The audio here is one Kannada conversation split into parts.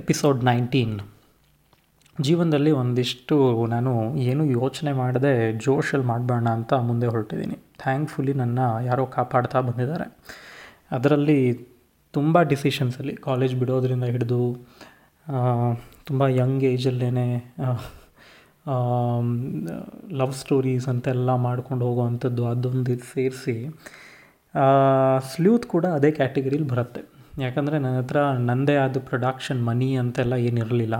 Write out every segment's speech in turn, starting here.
Episode nineteen. ಜೀವನದಲ್ಲಿ ಒಂದಿಷ್ಟು ನಾನು ಏನು ಯೋಚನೆ ಮಾಡದೆ ಜೋಶಲ್ಲಿ ಮಾಡಬೇಡ ಅಂತ ಮುಂದೆ ಹೊರಟಿದ್ದೀನಿ. ಥ್ಯಾಂಕ್ಫುಲಿ ನನ್ನ ಯಾರೋ ಕಾಪಾಡ್ತಾ ಬಂದಿದ್ದಾರೆ. ಅದರಲ್ಲಿ ತುಂಬ ಡಿಸಿಷನ್ಸಲ್ಲಿ ಕಾಲೇಜ್ ಬಿಡೋದ್ರಿಂದ ಹಿಡಿದು ತುಂಬ ಯಂಗ್ ಏಜಲ್ಲೇ ಲವ್ ಸ್ಟೋರೀಸ್ ಅಂತೆಲ್ಲ ಮಾಡ್ಕೊಂಡು ಹೋಗುವಂಥದ್ದು ಅದೊಂದು ಸೇರಿಸಿ ಸ್ಲೂತ್ ಕೂಡ ಅದೇ ಕ್ಯಾಟಗರಿಲಿ ಬರುತ್ತೆ. ಯಾಕಂದರೆ ನನ್ನ ಹತ್ರ ನನ್ನದೇ ಆದ ಪ್ರೊಡಕ್ಷನ್ ಮನಿ ಅಂತೆಲ್ಲ ಏನಿರಲಿಲ್ಲ.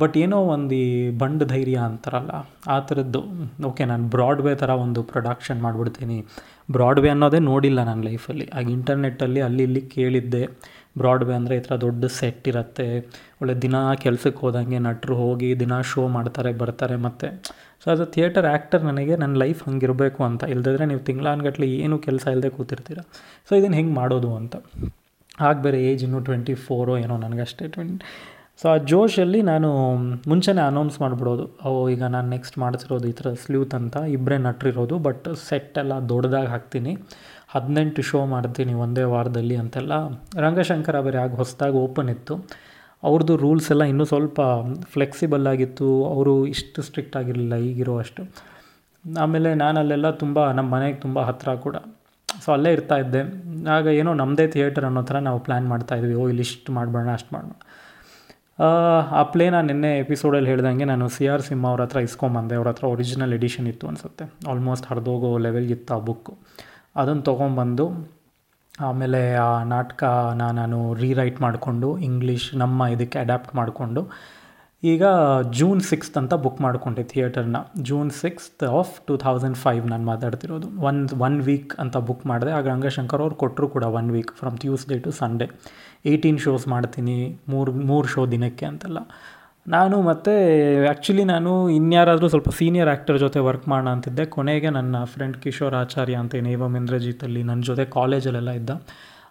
ಬಟ್ ಏನೋ ಒಂದು ಈ ಬಂಡ ಧೈರ್ಯ ಅಂತಾರಲ್ಲ, ಆ ಥರದ್ದು. ಓಕೆ ನಾನು ಬ್ರಾಡ್ವೇ ಥರ ಒಂದು ಪ್ರೊಡಕ್ಷನ್ ಮಾಡಿಬಿಡ್ತೀನಿ. ಬ್ರಾಡ್ವೇ ಅನ್ನೋದೇ ನೋಡಿಲ್ಲ ನನ್ನ ಲೈಫಲ್ಲಿ ಆಗ ಇಂಟರ್ನೆಟ್ಟಲ್ಲಿ ಅಲ್ಲಿ ಇಲ್ಲಿ ಕೇಳಿದ್ದೆ. ಬ್ರಾಡ್ವೇ ಅಂದರೆ ಈ ಥರ ದೊಡ್ಡ ಸೆಟ್ ಇರುತ್ತೆ. ಒಳ್ಳೆ ದಿನ ಕೆಲಸಕ್ಕೆ ಹೋದಂಗೆ ನಟರು ಹೋಗಿ ದಿನ ಶೋ ಮಾಡ್ತಾರೆ, ಬರ್ತಾರೆ ಮತ್ತು. ಸೊ ಅದು ಥಿಯೇಟರ್ ಆ್ಯಕ್ಟರ್ ನನಗೆ ನನ್ನ ಲೈಫ್ ಹಂಗಿರಬೇಕು ಅಂತ. ಇಲ್ದಿದ್ರೆ ನೀವು ತಿಂಗಳಾನ್ಗಟ್ಲೆ ಏನೂ ಕೆಲಸ ಇಲ್ಲದೆ ಕೂತಿರ್ತೀರ. ಸೊ ಇದನ್ನು ಹೆಂಗೆ ಮಾಡೋದು ಅಂತ. ಆಗ ಬೇರೆ ಏಜ್ ಇನ್ನೂ ಟ್ವೆಂಟಿ ಫೋರೋ ಏನೋ ನನಗಷ್ಟೇ ಟ್ವೆಂಟಿ ಸೊ ಆ ಜೋಶಲ್ಲಿ ನಾನು ಮುಂಚೆನೇ ಅನೌನ್ಸ್ ಮಾಡಿಬಿಡೋದು. ಓ, ಈಗ ನಾನು ನೆಕ್ಸ್ಟ್ ಮಾಡ್ತಿರೋದು ಈ ಥರ ಸ್ಲೂತ್ ಅಂತ. ಇಬ್ಬರೇ ನಟ್ರಿರೋದು ಬಟ್ ಸೆಟ್ ಎಲ್ಲ ದೊಡ್ಡದಾಗಿ ಹಾಕ್ತೀನಿ. ಹದಿನೆಂಟು ಶೋ ಮಾಡ್ತೀನಿ ಒಂದೇ ವಾರದಲ್ಲಿ ಅಂತೆಲ್ಲ. ರಂಗಶಂಕರ ಬೇರೆ ಆಗ ಹೊಸದಾಗಿ ಓಪನ್ ಇತ್ತು. ಅವ್ರದ್ದು ರೂಲ್ಸ್ ಎಲ್ಲ ಇನ್ನೂ ಸ್ವಲ್ಪ ಫ್ಲೆಕ್ಸಿಬಲ್ ಆಗಿತ್ತು. ಅವರು ಇಷ್ಟು ಸ್ಟ್ರಿಕ್ಟ್ ಆಗಿರಲಿಲ್ಲ, ಈಗಿರೋ ಅಷ್ಟು. ಆಮೇಲೆ ನಾನು ಅಲ್ಲೆಲ್ಲ ತುಂಬ ನಮ್ಮ ಮನೆಗೆ ತುಂಬ ಹತ್ತಿರ ಕೂಡ. ಸೊ ಅಲ್ಲೇ ಇರ್ತಾ ಇದ್ದೆ. ಆಗ ಏನೋ ನಮ್ಮದೇ ಥಿಯೇಟರ್ ಅನ್ನೋ ಥರ ನಾವು ಪ್ಲ್ಯಾನ್ ಮಾಡ್ತಾಯಿದ್ವಿ ಓ, ಇಲ್ಲಿ ಇಷ್ಟು ಮಾಡಬೇಡ ಅಷ್ಟು ಮಾಡೋಣ ಆ ಪ್ಲೇ ನಾನು ನಿನ್ನೆ ಎಪಿಸೋಡಲ್ಲಿ ಹೇಳ್ದಂಗೆ ನಾನು ಸಿ ಆರ್ ಸಿಂಹ ಅವ್ರ ಹತ್ರ ಇಸ್ಕೊಂಬಂದೆ. ಅವ್ರ ಹತ್ರ ಒರಿಜಿನಲ್ ಎಡಿಷನ್ ಇತ್ತು ಅನಿಸುತ್ತೆ. ಆಲ್ಮೋಸ್ಟ್ ಹರಿದೋಗೋ ಲೆವೆಲ್ಗಿತ್ತು ಆ ಬುಕ್ಕು ಅದನ್ನು ತೊಗೊಂಬಂದು ಆಮೇಲೆ ಆ ನಾಟಕನ ನಾನು ರೀರೈಟ್ ಮಾಡಿಕೊಂಡು ಇಂಗ್ಲೀಷ್ ನಮ್ಮ ಇದಕ್ಕೆ ಅಡ್ಯಾಪ್ಟ್ ಮಾಡಿಕೊಂಡು, ಈಗ ಜೂನ್ ಸಿಕ್ಸ್ತ್ ಅಂತ ಬುಕ್ ಮಾಡಿಕೊಂಡೆ ಥಿಯೇಟರ್ನ June sixth of two thousand five ನಾನು ಮಾತಾಡ್ತಿರೋದು. ಒನ್ ಒನ್ ವೀಕ್ ಅಂತ ಬುಕ್ ಮಾಡಿದೆ. ಆಗ ರಂಗಶಂಕರ್ ಅವ್ರು ಕೊಟ್ಟರು ಕೂಡ one week from Tuesday to Sunday eighteen shows ಮಾಡ್ತೀನಿ, ಮೂರು ಮೂರು ಶೋ ದಿನಕ್ಕೆ ಅಂತೆಲ್ಲ. ನಾನು ಮತ್ತು ಆ್ಯಕ್ಚುಲಿ ನಾನು ಇನ್ಯಾರಾದರೂ ಸ್ವಲ್ಪ ಸೀನಿಯರ್ ಆ್ಯಕ್ಟರ್ ಜೊತೆ ವರ್ಕ್ ಮಾಡೋಣ ಅಂತಿದ್ದೆ. ಕೊನೆಗೆ ನನ್ನ ಫ್ರೆಂಡ್ ಕಿಶೋರ್ ಆಚಾರ್ಯ ಅಂತ ನೇವಮ್ ಇಂದ್ರಜಿತಲ್ಲಿ ನನ್ನ ಜೊತೆ ಕಾಲೇಜಲ್ಲೆಲ್ಲ ಇದ್ದ.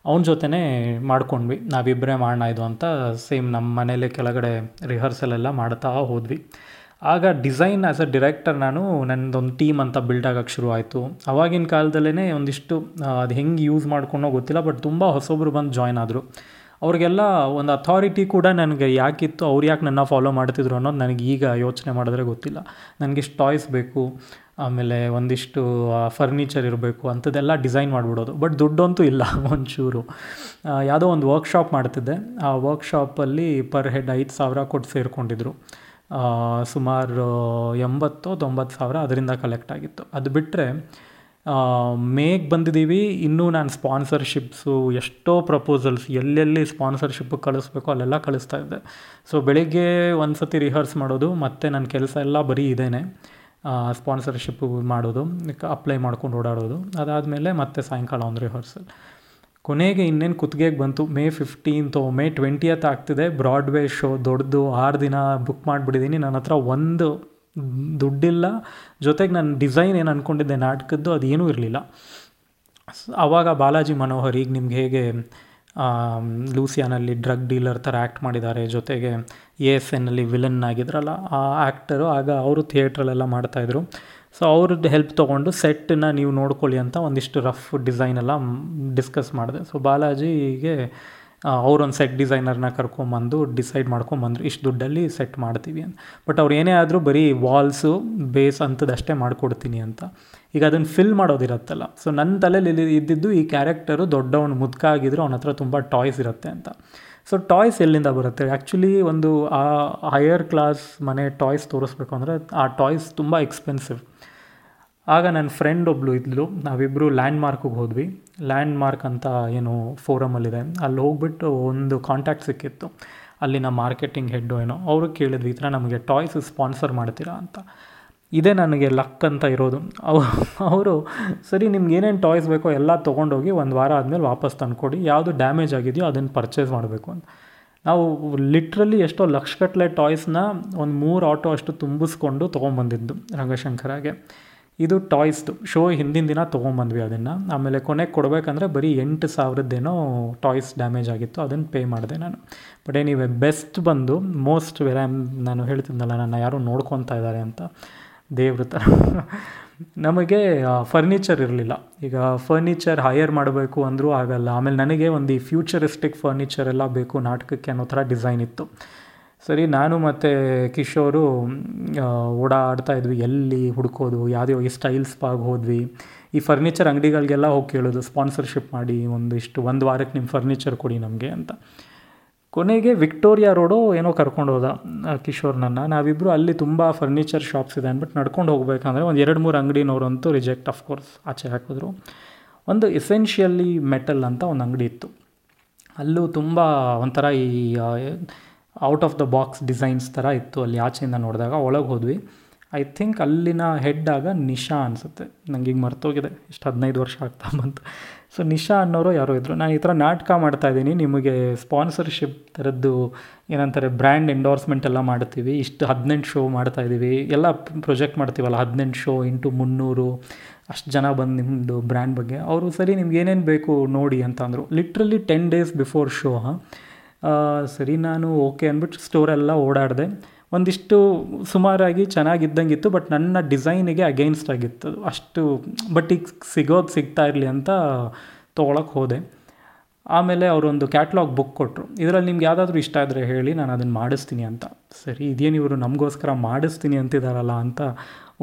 ಅವನ ಜೊತೆನೇ ಮಾಡ್ಕೊಂಡ್ವಿ. ನಾವಿಬ್ಬರೇ ಮಾಡೋಣ ಇದು ಅಂತ ಸೇಮ್ ನಮ್ಮ ಮನೇಲೆ ಕೆಳಗಡೆ ರಿಹರ್ಸಲೆಲ್ಲ ಮಾಡ್ತಾ ಹೋದ್ವಿ. ಆಗ ಡಿಸೈನ್ ಆ್ಯಸ್ ಅ ಡಿರೆಕ್ಟರ್ ನಾನು ನನ್ನದೊಂದು ಟೀಮ್ ಅಂತ ಬಿಲ್ಡ್ ಆಗೋಕ್ಕೆ ಶುರು ಆಯಿತು. ಅವಾಗಿನ ಕಾಲದಲ್ಲೇ ಒಂದಿಷ್ಟು ಅದು ಹೆಂಗೆ ಯೂಸ್ ಮಾಡ್ಕೊಂಡೋ ಗೊತ್ತಿಲ್ಲ ಬಟ್ ತುಂಬ ಹೊಸೊಬ್ರು ಬಂದು ಜಾಯ್ನ್ ಆದರು. ಅವ್ರಿಗೆಲ್ಲ ಒಂದು ಅಥಾರಿಟಿ ಕೂಡ ನನಗೆ ಯಾಕಿತ್ತು, ಅವ್ರು ಯಾಕೆ ನನ್ನ ಫಾಲೋ ಮಾಡ್ತಿದ್ರು ಅನ್ನೋದು ನನಗೆ ಈಗ ಯೋಚನೆ ಮಾಡಿದ್ರೆ ಗೊತ್ತಿಲ್ಲ. ನನಗಿಷ್ಟು ಟಾಯ್ಸ್ ಬೇಕು, ಆಮೇಲೆ ಒಂದಿಷ್ಟು ಫರ್ನಿಚರ್ ಇರಬೇಕು ಅಂಥದ್ದೆಲ್ಲ ಡಿಸೈನ್ ಮಾಡಿಬಿಡೋದು. ಬಟ್ ದುಡ್ಡಂತೂ ಇಲ್ಲ, ಒಂಚೂರು. ಯಾವುದೋ ಒಂದು ವರ್ಕ್ಶಾಪ್ ಮಾಡ್ತಿದ್ದೆ. ಆ ವರ್ಕ್ಶಾಪಲ್ಲಿ ಪರ್ ಹೆಡ್ ಐದು ಸಾವಿರ ಕೊಟ್ಟು ಸೇರಿಕೊಂಡಿದ್ರು. ಸುಮಾರು ಎಂಬತ್ತು ತೊಂಬತ್ತು ಸಾವಿರ ಅದರಿಂದ ಕಲೆಕ್ಟ್ ಆಗಿತ್ತು. ಅದು ಬಿಟ್ಟರೆ ಮೇಗೆ ಬಂದಿದ್ದೀವಿ. ಇನ್ನೂ ನಾನು ಸ್ಪಾನ್ಸರ್ಶಿಪ್ಸು ಎಷ್ಟೋ ಪ್ರಪೋಸಲ್ಸ್ ಎಲ್ಲೆಲ್ಲಿ ಸ್ಪಾನ್ಸರ್ಶಿಪ್ ಕಳಿಸ್ಬೇಕು ಅಲ್ಲೆಲ್ಲ ಕಳಿಸ್ತಾ ಇದ್ದೆ ಸೊ ಬೆಳಿಗ್ಗೆ ಒಂದು ಸತಿ ರಿಹರ್ಸ್ ಮಾಡೋದು, ಮತ್ತು ನನ್ನ ಕೆಲಸ ಎಲ್ಲ ಬರೀ ಇದೇನೆ. ಸ್ಪಾನ್ಸರ್ಶಿಪ್ ಮಾಡೋದು ಅಪ್ಲೈ ಮಾಡ್ಕೊಂಡು ಓಡಾಡೋದು. ಅದಾದಮೇಲೆ ಮತ್ತೆ ಸಾಯಂಕಾಲ ಒಂದು ರಿಹರ್ಸಲ್ ಕೊನೆಗೆ ಇನ್ನೇನು ಕುತ್ತಿಗೆಗೆ ಬಂತು, ಮೇ ಫಿಫ್ಟೀನ್ತು ಮೇ ಟ್ವೆಂಟಿಯತ್ ಆಗ್ತಿದೆ. ಬ್ರಾಡ್ವೇ ಶೋ ದೊಡ್ಡದು ಆರು ದಿನ ಬುಕ್ ಮಾಡಿಬಿಟ್ಟಿದ್ದೀನಿ ನನ್ನ ಹತ್ರ ಒಂದು ದುಡ್ಡಿಲ್ಲ. ಜೊತೆಗೆ ನಾನು ಡಿಸೈನ್ ಏನು ಅಂದ್ಕೊಂಡಿದ್ದೆ ನಾಟಕದ್ದು ಅದೇನೂ ಇರಲಿಲ್ಲ. ಆವಾಗ ಬಾಲಾಜಿ ಮನೋಹರ್ ಈಗ ನಿಮ್ಗೆ ಹೇಗೆ ಲೂಸಿಯಾನಲ್ಲಿ ಡ್ರಗ್ ಡೀಲರ್ ಥರ ಆ್ಯಕ್ಟ್ ಮಾಡಿದ್ದಾರೆ, ಜೊತೆಗೆ ಎ ಎಸ್ ಎನ್ನಲ್ಲಿ ವಿಲನ್ ಆಗಿದ್ರಲ್ಲ, ಆ ಆ್ಯಕ್ಟರು ಆಗ ಅವರು ಥಿಯೇಟ್ರಲ್ಲೆಲ್ಲ ಮಾಡ್ತಾಯಿದ್ರು ಸೊ ಅವ್ರದ್ದು ಹೆಲ್ಪ್ ತೊಗೊಂಡು ಸೆಟ್ಟನ್ನ ನೀವು ನೋಡ್ಕೊಳ್ಳಿ ಅಂತ ಒಂದಿಷ್ಟು ರಫ್ ಡಿಸೈನ್ ಎಲ್ಲ ಡಿಸ್ಕಸ್ ಮಾಡಿದೆ. ಸೊ ಬಾಲಾಜಿಗೆ ಅವರೊಂದು ಸೆಟ್ ಡಿಸೈನರ್ನ ಕರ್ಕೊಂಬಂದು ಡಿಸೈಡ್ ಮಾಡ್ಕೊಂಬಂದ್ರು, ಇಷ್ಟು ದುಡ್ಡಲ್ಲಿ ಸೆಟ್ ಮಾಡ್ತೀವಿ ಅಂತ. ಬಟ್ ಅವ್ರು ಏನೇ ಆದರೂ ಬರೀ ವಾಲ್ಸು ಬೇಸ್ ಅಂಥದ್ದಷ್ಟೇ ಮಾಡಿಕೊಡ್ತೀನಿ ಅಂತ. ಈಗ ಅದನ್ನು ಫಿಲ್ ಮಾಡೋದಿರತ್ತಲ್ಲ. ಸೊ ನನ್ನ ತಲೆಯಲ್ಲಿ ಇದ್ದಿದ್ದು ಈ ಕ್ಯಾರೆಕ್ಟರು ದೊಡ್ಡವನು ಮುದ್ಕ ಆಗಿದ್ರು ಅವನ ಹತ್ರ ತುಂಬ ಟಾಯ್ಸ್ ಇರುತ್ತೆ ಅಂತ. ಸೊ ಟಾಯ್ಸ್ ಎಲ್ಲಿಂದ ಬರುತ್ತೆ? ಆ್ಯಕ್ಚುಲಿ ಒಂದು, ಆ ಹೈಯರ್ ಕ್ಲಾಸ್ ಮನೆ ಟಾಯ್ಸ್ ತೋರಿಸ್ಬೇಕು ಅಂದರೆ, ಆ ಟಾಯ್ಸ್ ತುಂಬ ಎಕ್ಸ್ಪೆನ್ಸಿವ್ ಆಗ ನನ್ನ ಫ್ರೆಂಡ್ ಒಬ್ಬಳು ಇದ್ಲು. ನಾವಿಬ್ಬರು ಲ್ಯಾಂಡ್ ಮಾರ್ಕಿಗೆ ಹೋದ್ವಿ. ಲ್ಯಾಂಡ್ ಮಾರ್ಕ್ ಅಂತ ಏನು ಫೋರಮಲ್ಲಿದೆ ಅಲ್ಲಿ ಹೋಗ್ಬಿಟ್ಟು ಒಂದು ಕಾಂಟ್ಯಾಕ್ಟ್ ಸಿಕ್ಕಿತ್ತು. ಅಲ್ಲಿನ ಮಾರ್ಕೆಟಿಂಗ್ ಹೆಡ್ಡು ಏನೋ, ಅವರು ಕೇಳಿದ್ವಿ ಈ ಥರ ನಮಗೆ ಟಾಯ್ಸ್ ಸ್ಪಾನ್ಸರ್ ಮಾಡ್ತೀರಾ ಅಂತ. ಇದೇ ನನಗೆ ಲಕ್ ಅಂತ ಇರೋದು. ಅವರು, ಸರಿ, ನಿಮ್ಗೆ ಏನೇನು ಟಾಯ್ಸ್ ಬೇಕೋ ಎಲ್ಲ ತೊಗೊಂಡೋಗಿ ಒಂದು ವಾರ ಆದಮೇಲೆ ವಾಪಸ್ ತಂದುಕೊಡಿ. ಯಾವುದು ಡ್ಯಾಮೇಜ್ ಆಗಿದೆಯೋ ಅದನ್ನು ಪರ್ಚೇಸ್ ಮಾಡಬೇಕು ಅಂತ. ನಾವು ಲಿಟ್ರಲಿ ಎಷ್ಟೋ ಲಕ್ಷಗಟ್ಟಲೆ ಟಾಯ್ಸ್ನ ಒಂದು ಮೂರು ಆಟೋ ಅಷ್ಟು ತುಂಬಿಸ್ಕೊಂಡು ತೊಗೊಂಬಂದಿದ್ದು ರಂಗಶಂಕರಾಗೆ ಇದು ಟಾಯ್ಸ್ದು ಶೋ ಹಿಂದಿನ ದಿನ ತೊಗೊಂಬಂದ್ವಿ ಅದನ್ನು. ಆಮೇಲೆ ಕೊನೆಗೆ ಕೊಡಬೇಕಂದ್ರೆ ಬರೀ ಎಂಟು ಸಾವಿರದ್ದೇನೋ ಟಾಯ್ಸ್ ಡ್ಯಾಮೇಜ್ ಆಗಿತ್ತು ಅದನ್ನು ಪೇ ಮಾಡಿದೆ ನಾನು. ಬಟ್ ಏನಿವೆ ಬೆಸ್ಟ್ ಬಂದು, ಮೋಸ್ಟ್ ವೆರ ನಾನು ಹೇಳ್ತಿದ್ನಲ್ಲ, ನನ್ನ ಯಾರು ನೋಡ್ಕೊತಾ ಇದ್ದಾರೆ ಅಂತ, ದೇವ್ರ ಥರ ನಮಗೆ ಫರ್ನಿಚರ್ ಇರಲಿಲ್ಲ. ಈಗ ಫರ್ನಿಚರ್ ಹೈಯರ್ ಮಾಡಬೇಕು ಅಂದರೂ ಆಗಲ್ಲ. ಆಮೇಲೆ ನನಗೆ ಒಂದು ಈ ಫ್ಯೂಚರಿಸ್ಟಿಕ್ ಫರ್ನಿಚರ್ ಎಲ್ಲ ಬೇಕು ನಾಟಕಕ್ಕೆ ಅನ್ನೋ ಥರ ಡಿಸೈನ್ ಇತ್ತು. ಸರಿ, ನಾನು ಮತ್ತು ಕಿಶೋರು ಓಡಾಡ್ತಾ ಇದ್ವಿ. ಎಲ್ಲಿ ಹುಡ್ಕೋದು ಯಾವುದೇ ಈ ಸ್ಟೈಲ್ ಸ್ಪಾಗ್ ಹೋದ್ವಿ. ಈ ಫರ್ನಿಚರ್ ಅಂಗಡಿಗಳಿಗೆಲ್ಲ ಹೋಗಿ ಕೇಳೋದು ಸ್ಪಾನ್ಸರ್ಶಿಪ್ ಮಾಡಿ ಒಂದಿಷ್ಟು, ಒಂದು ವಾರಕ್ಕೆ ನಿಮ್ಮ ಫರ್ನಿಚರ್ ಕೊಡಿ ನಮಗೆ ಅಂತ. ಕೊನೆಗೆ ವಿಕ್ಟೋರಿಯಾ ರೋಡು ಏನೋ ಕರ್ಕೊಂಡು ಹೋದ ಕಿಶೋರ್ನನ್ನು ನಾವಿಬ್ಬರು ಅಲ್ಲಿ ತುಂಬ ಫರ್ನಿಚರ್ ಶಾಪ್ಸ್ ಇದೆ ಅಂದ್ಬಿಟ್ಟು ನಡ್ಕೊಂಡು ಹೋಗ್ಬೇಕಂದ್ರೆ ಒಂದು ಎರಡು ಮೂರು ಅಂಗಡಿನವರಂತೂ ರಿಜೆಕ್ಟ್ ಆಫ್ ಕೋರ್ಸ್ ಆಚೆ ಹಾಕಿದ್ರು. ಒಂದು ಎಸೆನ್ಷಿಯಲಿ ಮೆಟಲ್ ಅಂತ ಒಂದು ಅಂಗಡಿ ಇತ್ತು. ಅಲ್ಲೂ ತುಂಬ ಒಂಥರ ಈ out of the box designs ಥರ ಇತ್ತು. ಅಲ್ಲಿ ಆಚೆಯಿಂದ ನೋಡಿದಾಗ ಒಳಗೆ ಹೋದ್ವಿ. ಐ ಥಿಂಕ್ ಅಲ್ಲಿನ ಹೆಡ್ ಆಗ ನಿಶಾ ಅನಿಸುತ್ತೆ. ನಂಗೆ ಈಗ ಮರ್ತೋಗಿದೆ. ಇಷ್ಟು ಹದಿನೈದು ವರ್ಷ ಆಗ್ತಾ ಬಂತು. ಸೊ ನಿಶಾ ಅನ್ನೋರು ಯಾರೋ ಇದ್ದರು ನಾನು ಈ ಥರ ನಾಟಕ ಮಾಡ್ತಾಯಿದ್ದೀನಿ ನಿಮಗೆ ಸ್ಪಾನ್ಸರ್ಶಿಪ್ ಥರದ್ದು ಏನಂತಾರೆ ಬ್ರ್ಯಾಂಡ್ ಎಂಡೋರ್ಸ್ಮೆಂಟ್ ಎಲ್ಲ ಮಾಡ್ತೀವಿ. ಇಷ್ಟು ಹದಿನೆಂಟು ಶೋ ಮಾಡ್ತಾಯಿದ್ದೀವಿ ಎಲ್ಲ ಪ್ರೊಜೆಕ್ಟ್ ಮಾಡ್ತೀವಲ್ಲ, ಹದಿನೆಂಟು ಶೋ ಇಂಟು ಮುನ್ನೂರು, ಅಷ್ಟು ಜನ ಬಂದು ನಿಮ್ಮದು ಬ್ರ್ಯಾಂಡ್ ಬಗ್ಗೆ. ಅವರು ಸರಿ ನಿಮ್ಗೆ ಏನೇನು ಬೇಕು ನೋಡಿ ಅಂತ ಅಂದರು literally ten days before show ಸರಿ, ನಾನು ಓಕೆ ಅಂದ್ಬಿಟ್ಟು ಸ್ಟೋರೆಲ್ಲ ಓಡಾಡಿದೆ. ಒಂದಿಷ್ಟು ಸುಮಾರಾಗಿ ಚೆನ್ನಾಗಿದ್ದಂಗಿತ್ತು ಬಟ್ ನನ್ನ ಡಿಸೈನಿಗೆ ಅಗೇನ್ಸ್ಟ್ ಆಗಿತ್ತು. ಅಷ್ಟು ಬಟ್ ಈಗ ಸಿಗೋದು ಸಿಗ್ತಾ ಇರಲಿ ಅಂತ ತೊಗೊಳಕ್ಕೆ ಹೋದೆ. ಆಮೇಲೆ ಅವರೊಂದು ಕ್ಯಾಟ್ಲಾಗ್ ಬುಕ್ ಕೊಟ್ಟರು ಇದರಲ್ಲಿ ನಿಮ್ಗೆ ಯಾವುದಾದ್ರೂ ಇಷ್ಟ ಆದರೆ ಹೇಳಿ, ನಾನು ಅದನ್ನು ಮಾಡಿಸ್ತೀನಿ ಅಂತ. ಸರಿ, ಇದೇನು ಇವರು ನಮಗೋಸ್ಕರ ಮಾಡಿಸ್ತೀನಿ ಅಂತಿದ್ದಾರಲ್ಲ ಅಂತ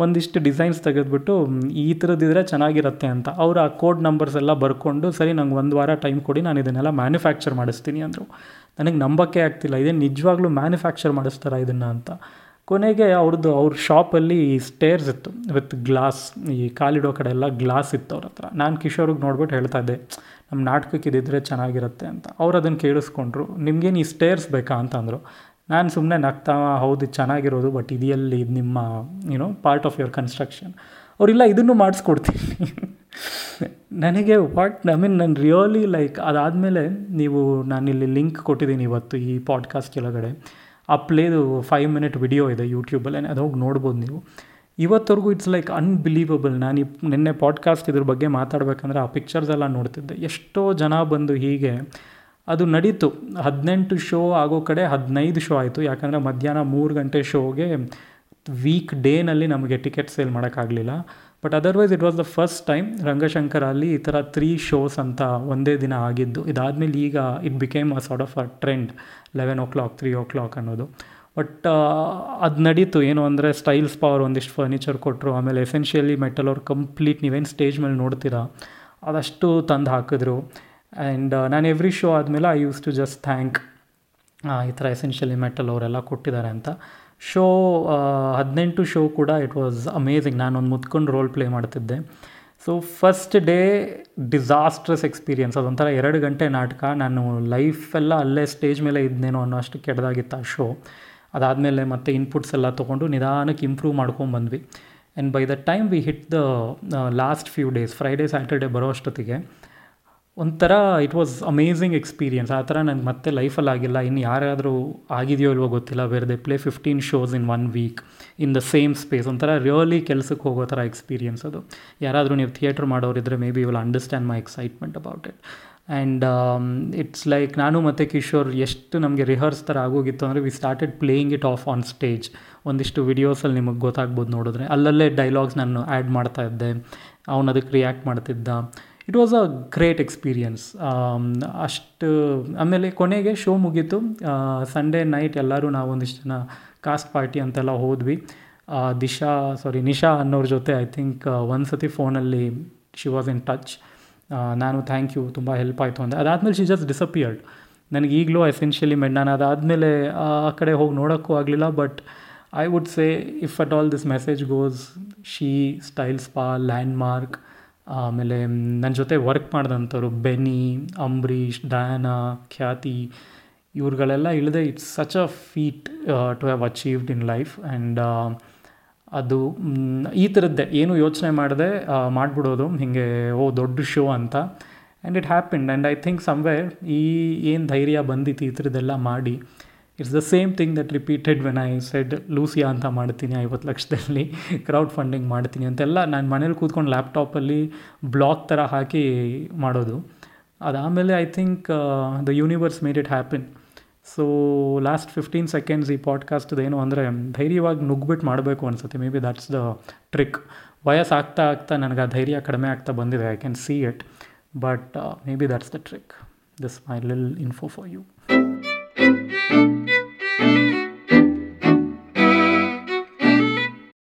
ಒಂದಿಷ್ಟು ಡಿಸೈನ್ಸ್ ತೆಗೆದುಬಿಟ್ಟು ಈ ಥರದಿದ್ರೆ ಚೆನ್ನಾಗಿರುತ್ತೆ ಅಂತ. ಅವರು ಆ ಕೋಡ್ ನಂಬರ್ಸ್ ಎಲ್ಲ ಬರ್ಕೊಂಡು, ಸರಿ, ನಂಗೆ ಒಂದು ವಾರ ಟೈಮ್ ಕೊಡಿ, ನಾನು ಇದನ್ನೆಲ್ಲ ಮ್ಯಾನುಫ್ಯಾಕ್ಚರ್ ಮಾಡಿಸ್ತೀನಿ, ಅಂದರು. ನನಗೆ ನಂಬಕ್ಕೆ ಆಗ್ತಿಲ್ಲ. ಇದೇನು ನಿಜವಾಗ್ಲೂ ಮ್ಯಾನುಫ್ಯಾಕ್ಚರ್ ಮಾಡಿಸ್ತಾರ ಇದನ್ನು ಅಂತ. ಕೊನೆಗೆ ಅವ್ರದ್ದು ಅವ್ರ ಶಾಪಲ್ಲಿ ಸ್ಟೇರ್ಸ್ ಇತ್ತು. ವಿತ್ ಗ್ಲಾಸ್ ಈ ಕಾಲಿಡೋ ಕಡೆ ಎಲ್ಲ ಗ್ಲಾಸ್ ಇತ್ತು ಅವ್ರ ಹತ್ರ. ನಾನು ಕಿಶೋರಿಗೆ ನೋಡ್ಬಿಟ್ಟು ಹೇಳ್ತಾ ಇದ್ದೆ ನಮ್ಮ ನಾಟಕಕ್ಕೆ ಇದಿದ್ರೆ ಚೆನ್ನಾಗಿರುತ್ತೆ, ಅಂತ. ಅವ್ರು ಅದನ್ನು ಕೇಳಿಸ್ಕೊಂಡ್ರು. ನಿಮ್ಗೇನು ಈ ಸ್ಟೇರ್ಸ್ ಬೇಕಾ? ಅಂತಂದರು ನಾನು ಸುಮ್ಮನೆ ನಗ್ತಾ, ಹೌದು ಚೆನ್ನಾಗಿರೋದು ಬಟ್ ಇದೆಯಲ್ಲಿ ಇದು ನಿಮ್ಮ ಏನೋ ಪಾರ್ಟ್ ಆಫ್ ಯುವರ್ ಕನ್ಸ್ಟ್ರಕ್ಷನ್ ಅವರಿಲ್ಲ, ಇದನ್ನು ಮಾಡಿಸ್ಕೊಡ್ತೀನಿ. ನನಗೆ ವಾಟ್ ಐ ಮೀನ್ ನಾನು ರಿಯಲಿ ಲೈಕ್ ಅದಾದಮೇಲೆ ನೀವು ನಾನಿಲ್ಲಿ ಲಿಂಕ್ ಕೊಟ್ಟಿದ್ದೀನಿ ಇವತ್ತು ಈ ಪಾಡ್ಕಾಸ್ಟ್ ಕೆಳಗಡೆ. ಆ ಪ್ಲೇದು ಫೈವ್ ಮಿನಿಟ್ ವಿಡಿಯೋ ಇದೆ ಯೂಟ್ಯೂಬಲ್ಲೇ ಅದು ಹೋಗಿ ನೋಡ್ಬೋದು ನೀವು. ಇವತ್ತವರೆಗೂ ಇಟ್ಸ್ ಲೈಕ್ ಅನ್ಬಿಲೀವಬಲ್ ನಾನು ನಿನ್ನೆ ಪಾಡ್ಕಾಸ್ಟ್ ಇದ್ರ ಬಗ್ಗೆ ಮಾತಾಡಬೇಕಂದ್ರೆ ಆ ಪಿಕ್ಚರ್ಸ್ ಎಲ್ಲ ನೋಡ್ತಿದ್ದೆ. ಎಷ್ಟೋ ಜನ ಬಂದು ಹೀಗೆ ಅದು ನಡೀತು. ಹದಿನೆಂಟು ಶೋ ಆಗೋ ಕಡೆ ಹದಿನೈದು ಶೋ ಆಯಿತು. ಯಾಕಂದರೆ ಮಧ್ಯಾಹ್ನ ಮೂರು ಗಂಟೆ ಶೋಗೆ ವೀಕ್ ಡೇನಲ್ಲಿ ನಮಗೆ ಟಿಕೆಟ್ ಸೇಲ್ ಮಾಡೋಕ್ಕಾಗಲಿಲ್ಲ. But otherwise it was the first time ರಂಗಶಂಕರಲ್ಲಿ ಈ ಥರ ತ್ರೀ ಶೋಸ್ ಅಂತ ಒಂದೇ ದಿನ ಆಗಿದ್ದು. ಇದಾದಮೇಲೆ ಈಗ it became a sort of a trend eleven o'clock three o'clock ಅನ್ನೋದು ಬಟ್ ಅದು ನಡೀತು. ಏನು ಅಂದರೆ ಸ್ಟೈಲ್ಸ್ ಪವರ್ ಒಂದಿಷ್ಟು ಫರ್ನಿಚರ್ ಕೊಟ್ಟರು ಆಮೇಲೆ ಎಸೆನ್ಷಿಯಲಿ ಮೆಟಲ್ ಅವ್ರು ಕಂಪ್ಲೀಟ್ ನೀವೇನು ಸ್ಟೇಜ್ ಮೇಲೆ ನೋಡ್ತೀರಾ, ಅದಷ್ಟು ತಂದು ಹಾಕಿದ್ರು. ಆ್ಯಂಡ್ ನಾನು ಎವ್ರಿ ಶೋ ಆದಮೇಲೆ I used to just thank ಈ ಥರ ಎಸೆನ್ಷಿಯಲಿ ಮೆಟಲ್ ಅವರೆಲ್ಲ ಕೊಟ್ಟಿದ್ದಾರೆ ಅಂತ. ಶೋ ಹದಿನೆಂಟು ಶೋ ಕೂಡ ಇಟ್ ವಾಸ್ ಅಮೇಝಿಂಗ್ ನಾನೊಂದು ಮುತ್ಕೊಂಡು ರೋಲ್ ಪ್ಲೇ ಮಾಡ್ತಿದ್ದೆ. So first day disastrous experience ಅದೊಂಥರ ಎರಡು ಗಂಟೆ ನಾಟಕ. ನಾನು ಲೈಫೆಲ್ಲ ಅಲ್ಲೇ ಸ್ಟೇಜ್ ಮೇಲೆ ಇದ್ನೇನೋ ಅನ್ನೋ ಅಷ್ಟು ಕೆಟ್ಟದಾಗಿತ್ತು ಆ ಶೋ ಅದಾದಮೇಲೆ ಮತ್ತೆ ಇನ್ಪುಟ್ಸ್ ಎಲ್ಲ ತೊಗೊಂಡು ನಿಧಾನಕ್ಕೆ ಇಂಪ್ರೂವ್ ಮಾಡ್ಕೊಂಡು ಬಂದ್ವಿ. And by the time we hit the last few days Friday Saturday ಬರೋ ಅಷ್ಟೊತ್ತಿಗೆ ಒಂಥರ ಇಟ್ ವಾಸ್ ಅಮೇಝಿಂಗ್ ಎಕ್ಸ್ಪೀರಿಯನ್ಸ್ ಆ ಥರ ನನಗೆ ಮತ್ತೆ ಲೈಫಲ್ಲಿ ಆಗಿಲ್ಲ. ಇನ್ನು ಯಾರಾದರೂ ಆಗಿದೆಯೋ ಇಲ್ವೋ ಗೊತ್ತಿಲ್ಲ. Where they play fifteen shows in one week in the same space ಒಂಥರ ರಿಯಲಿ ಕೆಲಸಕ್ಕೆ ಹೋಗೋ ಥರ ಎಕ್ಸ್ಪೀರಿಯನ್ಸ್ ಅದು. ಯಾರಾದರೂ ನೀವು theatre ಮಾಡೋರಿದ್ದರೆ maybe will understand my excitement about it and it's like ನಾನು ಮತ್ತು ಕಿಶೋರ್ ಎಷ್ಟು ನಮಗೆ ರಿಹರ್ಸ್ ಥರ ಆಗೋಗಿತ್ತು ಅಂದರೆ we started playing it off on stage ಒಂದಿಷ್ಟು ವಿಡಿಯೋಸಲ್ಲಿ ನಿಮಗೆ ಗೊತ್ತಾಗ್ಬೋದು ನೋಡಿದ್ರೆ. ಅಲ್ಲಲ್ಲೇ ಡೈಲಾಗ್ಸ್ ನಾನು ಆ್ಯಡ್ ಮಾಡ್ತಾ ಇದ್ದೆ. ಅವನು ಅದಕ್ಕೆ ರಿಯಾಕ್ಟ್ ಮಾಡ್ತಿದ್ದ. It was a great experience ಅಷ್ಟು, ಆಮೇಲೆ ಕೊನೆಗೆ ಶೋ ಮುಗೀತು. ಸಂಡೇ ನೈಟ್ ಎಲ್ಲರೂ ನಾವೊಂದಿಷ್ಟು ಜನ ಕಾಸ್ಟ್ ಪಾರ್ಟಿ ಅಂತೆಲ್ಲ ಹೋದ್ವಿ. ದಿಶಾ ಸಾರಿ ನಿಶಾ ಅನ್ನೋರ ಜೊತೆ ಐ ಥಿಂಕ್ ಒಂದು ಸತಿ ಫೋನಲ್ಲಿ ಶಿ ವಾಸ್ ಇನ್ ಟಚ್ ನಾನು ಥ್ಯಾಂಕ್ ಯು ತುಂಬ ಹೆಲ್ಪ್ ಆಯಿತು ಅಂದೆ. ಅದಾದಮೇಲೆ ಶಿ ಜಸ್ಟ್ ಡಿಸಪಿಯರ್ಡ್ ನನಗೆ ಈಗಲೂ ಎಸೆನ್ಷಿಯಲಿ ಮೆಡ್ ನಾನು ಅದಾದಮೇಲೆ, ಆ ಕಡೆ ಹೋಗಿ ನೋಡೋಕ್ಕೂ ಆಗಲಿಲ್ಲ but I would say if at all this message goes she style spa landmark ಆಮೇಲೆ ನನ್ನ ಜೊತೆ ವರ್ಕ್ ಮಾಡಿದಂಥವ್ರು ಬೆನಿ ಅಂಬರೀಷ್ ಡಯಾನಾ ಖ್ಯಾತಿ, ಇವ್ರುಗಳೆಲ್ಲ ಇಳಿದೆ it's such a feat to have achieved in life and ಅದು ಈ ಥರದ್ದೇ. ಏನು ಯೋಚನೆ ಮಾಡದೆ ಮಾಡಿಬಿಡೋದು, ಹಿಂಗೆ, ಓ, ದೊಡ್ಡ ಶೋ ಅಂತ. And it happened and I think somewhere ಈ, ಏನು ಧೈರ್ಯ ಬಂದಿತ್ತು ಈ ಥರದ್ದೆಲ್ಲ ಮಾಡಿ it's the same thing that repeated when I said Lucia ಅಂತ ಮಾಡ್ತೀನಿ ಐವತ್ತು ಲಕ್ಷದಲ್ಲಿ ಕ್ರೌಡ್ ಫಂಡಿಂಗ್ ಮಾಡ್ತೀನಿ ಅಂತೆಲ್ಲ ನಾನು ಮನೇಲಿ ಕೂತ್ಕೊಂಡು ಲ್ಯಾಪ್ಟಾಪಲ್ಲಿ ಬ್ಲಾಕ್ ಥರ ಹಾಕಿ ಮಾಡೋದು. ಅದಾದಮೇಲೆ I think the universe made it happen so last fifteen seconds ಈ ಪಾಡ್ಕಾಸ್ಟ್ದು ಏನು ಅಂದರೆ ಧೈರ್ಯವಾಗಿ ನುಗ್ಬಿಟ್ಟು ಮಾಡಬೇಕು ಅನಿಸುತ್ತೆ. Maybe that's the trick ವಯಸ್ಸು ಆಗ್ತಾ ನನಗೆ ಆ ಧೈರ್ಯ ಕಡಿಮೆ ಆಗ್ತಾ ಬಂದಿದೆ. I can see it but maybe that's the trick this my lil info for you